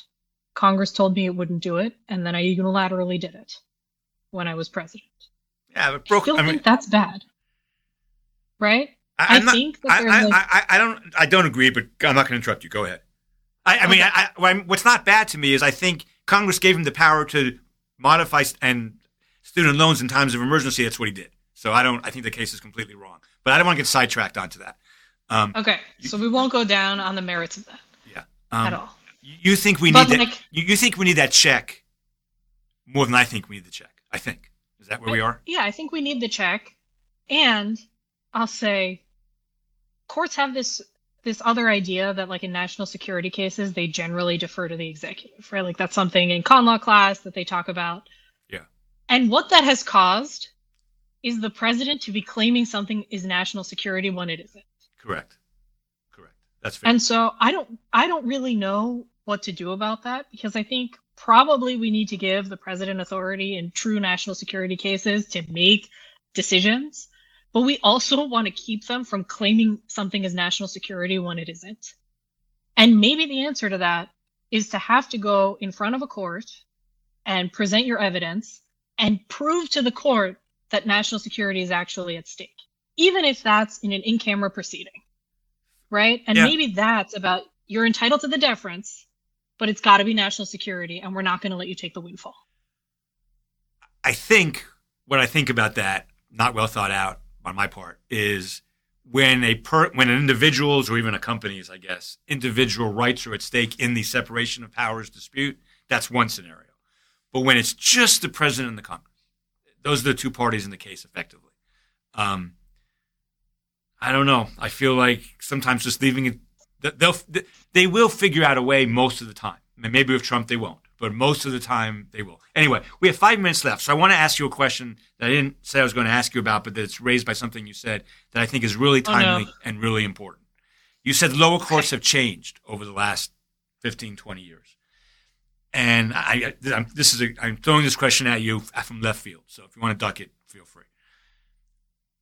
Congress told me it wouldn't do it, and then I unilaterally did it when I was president. Yeah, but broke. I still I mean, think that's bad, right? I, I not, think that I, like, I, I, don't. I don't agree, but I'm not going to interrupt you. Go ahead. I, I mean, I, what's not bad to me is I think Congress gave him the power to modify and student loans in times of emergency. That's what he did. So I don't. I think the case is completely wrong. But I don't want to get sidetracked onto that. Um, okay, you, so we won't go down on the merits of that. Yeah. Um, at all. You think we need that? you, you think we need that check more than I think we need the check? I think. Is that where I, we are? Yeah, I think we need the check, and I'll say, courts have this this other idea that like in national security cases they generally defer to the executive, right? Like that's something in con law class that they talk about. Yeah. And what that has caused is the president to be claiming something is national security when it isn't. Correct. Correct. That's fair. And so I don't I don't really know what to do about that because I think probably we need to give the president authority in true national security cases to make decisions, but we also want to keep them from claiming something as national security when it isn't. And maybe the answer to that is to have to go in front of a court and present your evidence and prove to the court that national security is actually at stake, even if that's in an in camera proceeding. Right. And yeah. maybe that's about you're entitled to the deference, but it's got to be national security, and we're not going to let you take the windfall. I think what I think about that, not well thought out on my part, is when a per, when an individual's or even a company's, I guess, individual rights are at stake in the separation of powers dispute, that's one scenario. But when it's just the president and the Congress, those are the two parties in the case, effectively. Um, I don't know. I feel like sometimes just leaving it, they'll they will figure out a way most of the time. Maybe with Trump they won't, but most of the time they will. Anyway, we have five minutes left, so I want to ask you a question that I didn't say I was going to ask you about, but that's raised by something you said that I think is really timely oh, no. and really important. You said lower courts have changed over the last 15, 20 years. And I, I'm, this is a, I'm throwing this question at you from left field. So if you want to duck it, feel free.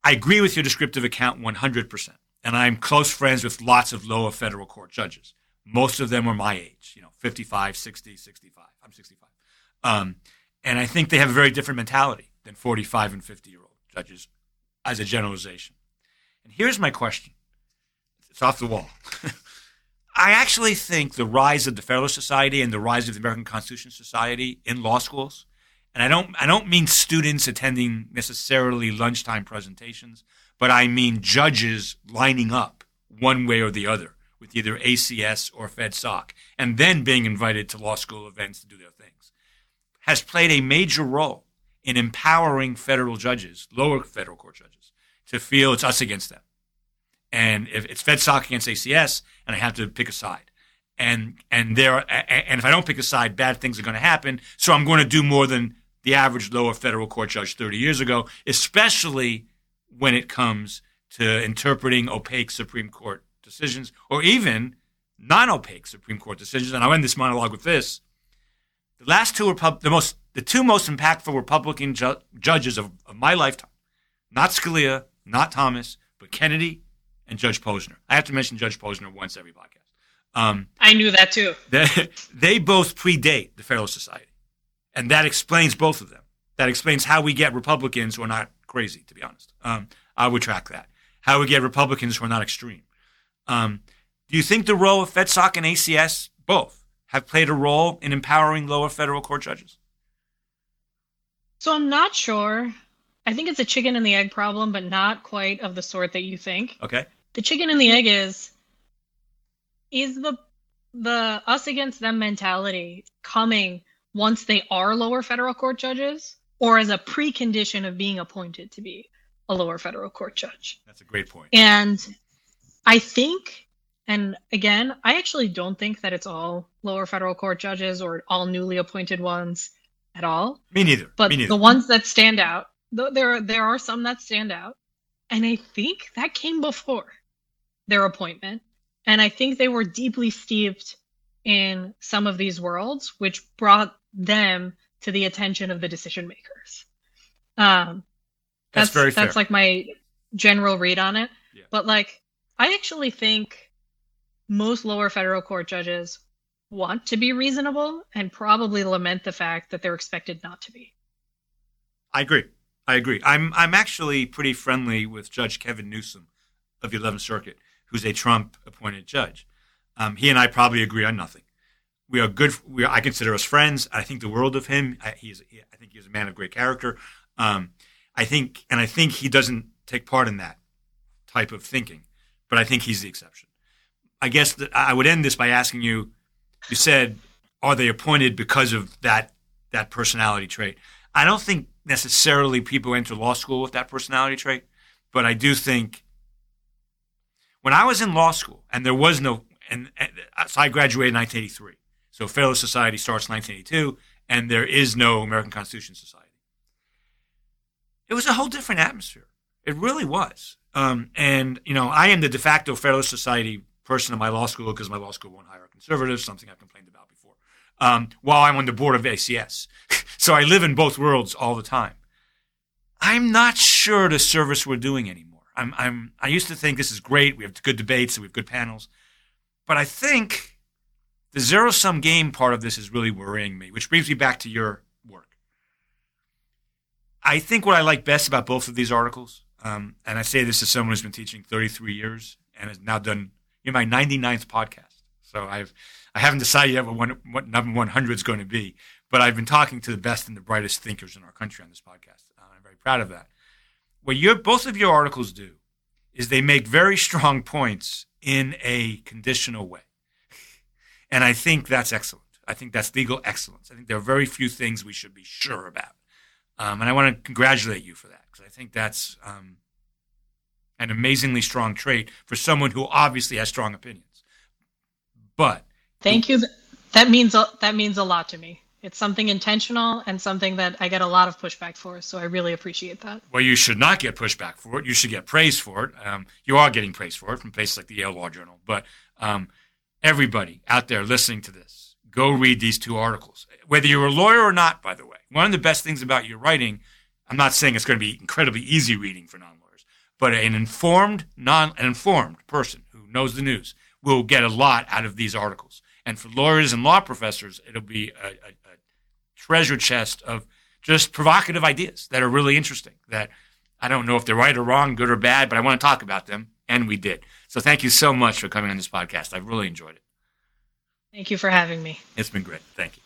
I agree with your descriptive account 100%. And I'm close friends with lots of lower federal court judges. Most of them are my age, you know, 55, 60, 65. I'm 65. Um, and I think they have a very different mentality than 45 and 50 year old judges as a generalization. And here's my question It's off the wall. I actually think the rise of the Federalist Society and the rise of the American Constitution Society in law schools, and I don't I don't mean students attending necessarily lunchtime presentations, but I mean judges lining up one way or the other with either ACS or FedSoc, and then being invited to law school events to do their things, has played a major role in empowering federal judges, lower federal court judges, to feel it's us against them. And if it's FedSoc against ACS, and I have to pick a side. And and there and if I don't pick a side, bad things are going to happen. So I'm going to do more than the average lower federal court judge 30 years ago, especially when it comes to interpreting opaque Supreme Court decisions or even non-opaque Supreme Court decisions. And I'll end this monologue with this: the last two Repub- the most the two most impactful Republican ju- judges of, of my lifetime, not Scalia, not Thomas, but Kennedy and Judge Posner. I have to mention Judge Posner once every podcast. Um, I knew that too. They, they both predate the Federalist Society, and that explains both of them. That explains how we get Republicans who are not crazy, to be honest. Um, I would track that. How we get Republicans who are not extreme. Um, do you think the role of FedSoc and ACS, both, have played a role in empowering lower federal court judges? So I'm not sure. I think it's a chicken and the egg problem, but not quite of the sort that you think. Okay. The chicken and the egg is is the the us against them mentality coming once they are lower federal court judges or as a precondition of being appointed to be a lower federal court judge. That's a great point. And I think and again, I actually don't think that it's all lower federal court judges or all newly appointed ones at all. Me neither. But Me neither. the ones that stand out, there there are some that stand out, and I think that came before their appointment, and I think they were deeply steeped in some of these worlds, which brought them to the attention of the decision makers. Um, that's, that's very that's fair. like my general read on it. Yeah. But like, I actually think most lower federal court judges want to be reasonable and probably lament the fact that they're expected not to be. I agree. I agree. I'm I'm actually pretty friendly with Judge Kevin Newsom of the 11th Circuit, who's a Trump appointed judge. Um, he and I probably agree on nothing. We are good. We are, I consider us friends. I think the world of him. I, he's. I think he's a man of great character. Um, I think, and I think he doesn't take part in that type of thinking. But I think he's the exception. I guess that I would end this by asking you you said, are they appointed because of that that personality trait? I don't think necessarily people enter law school with that personality trait, but I do think when I was in law school and there was no, and, and so I graduated in 1983. So Federalist Society starts in 1982, and there is no American Constitution Society. It was a whole different atmosphere. It really was. Um, and you know, I am the de facto Federalist Society person in my law school because my law school won't hire conservatives, something I've complained about before, um, while I'm on the board of ACS. so I live in both worlds all the time. I'm not sure the service we're doing anymore. I'm, I'm, I used to think this is great. We have good debates we have good panels. But I think the zero sum game part of this is really worrying me, which brings me back to your work. I think what I like best about both of these articles, um, and I say this as someone who's been teaching 33 years and has now done in my 99th podcast. So I've I haven't decided yet what, one, what number 100 is going to be, but I've been talking to the best and the brightest thinkers in our country on this podcast. Uh, I'm very proud of that. What your both of your articles do is they make very strong points in a conditional way, and I think that's excellent. I think that's legal excellence. I think there are very few things we should be sure about, um, and I want to congratulate you for that because I think that's um, an amazingly strong trait for someone who obviously has strong opinions. But thank you. That means that means a lot to me. It's something intentional and something that I get a lot of pushback for. So I really appreciate that. Well, you should not get pushback for it. You should get praise for it. Um, you are getting praise for it from places like the Yale Law Journal. But um, everybody out there listening to this, go read these two articles. Whether you're a lawyer or not, by the way, one of the best things about your writing, I'm not saying it's going to be incredibly easy reading for non lawyers, but an informed, non an informed person who knows the news will get a lot out of these articles. And for lawyers and law professors, it'll be a, a, a treasure chest of just provocative ideas that are really interesting. That I don't know if they're right or wrong, good or bad, but I want to talk about them and we did. So thank you so much for coming on this podcast. I really enjoyed it. Thank you for having me. It's been great. Thank you.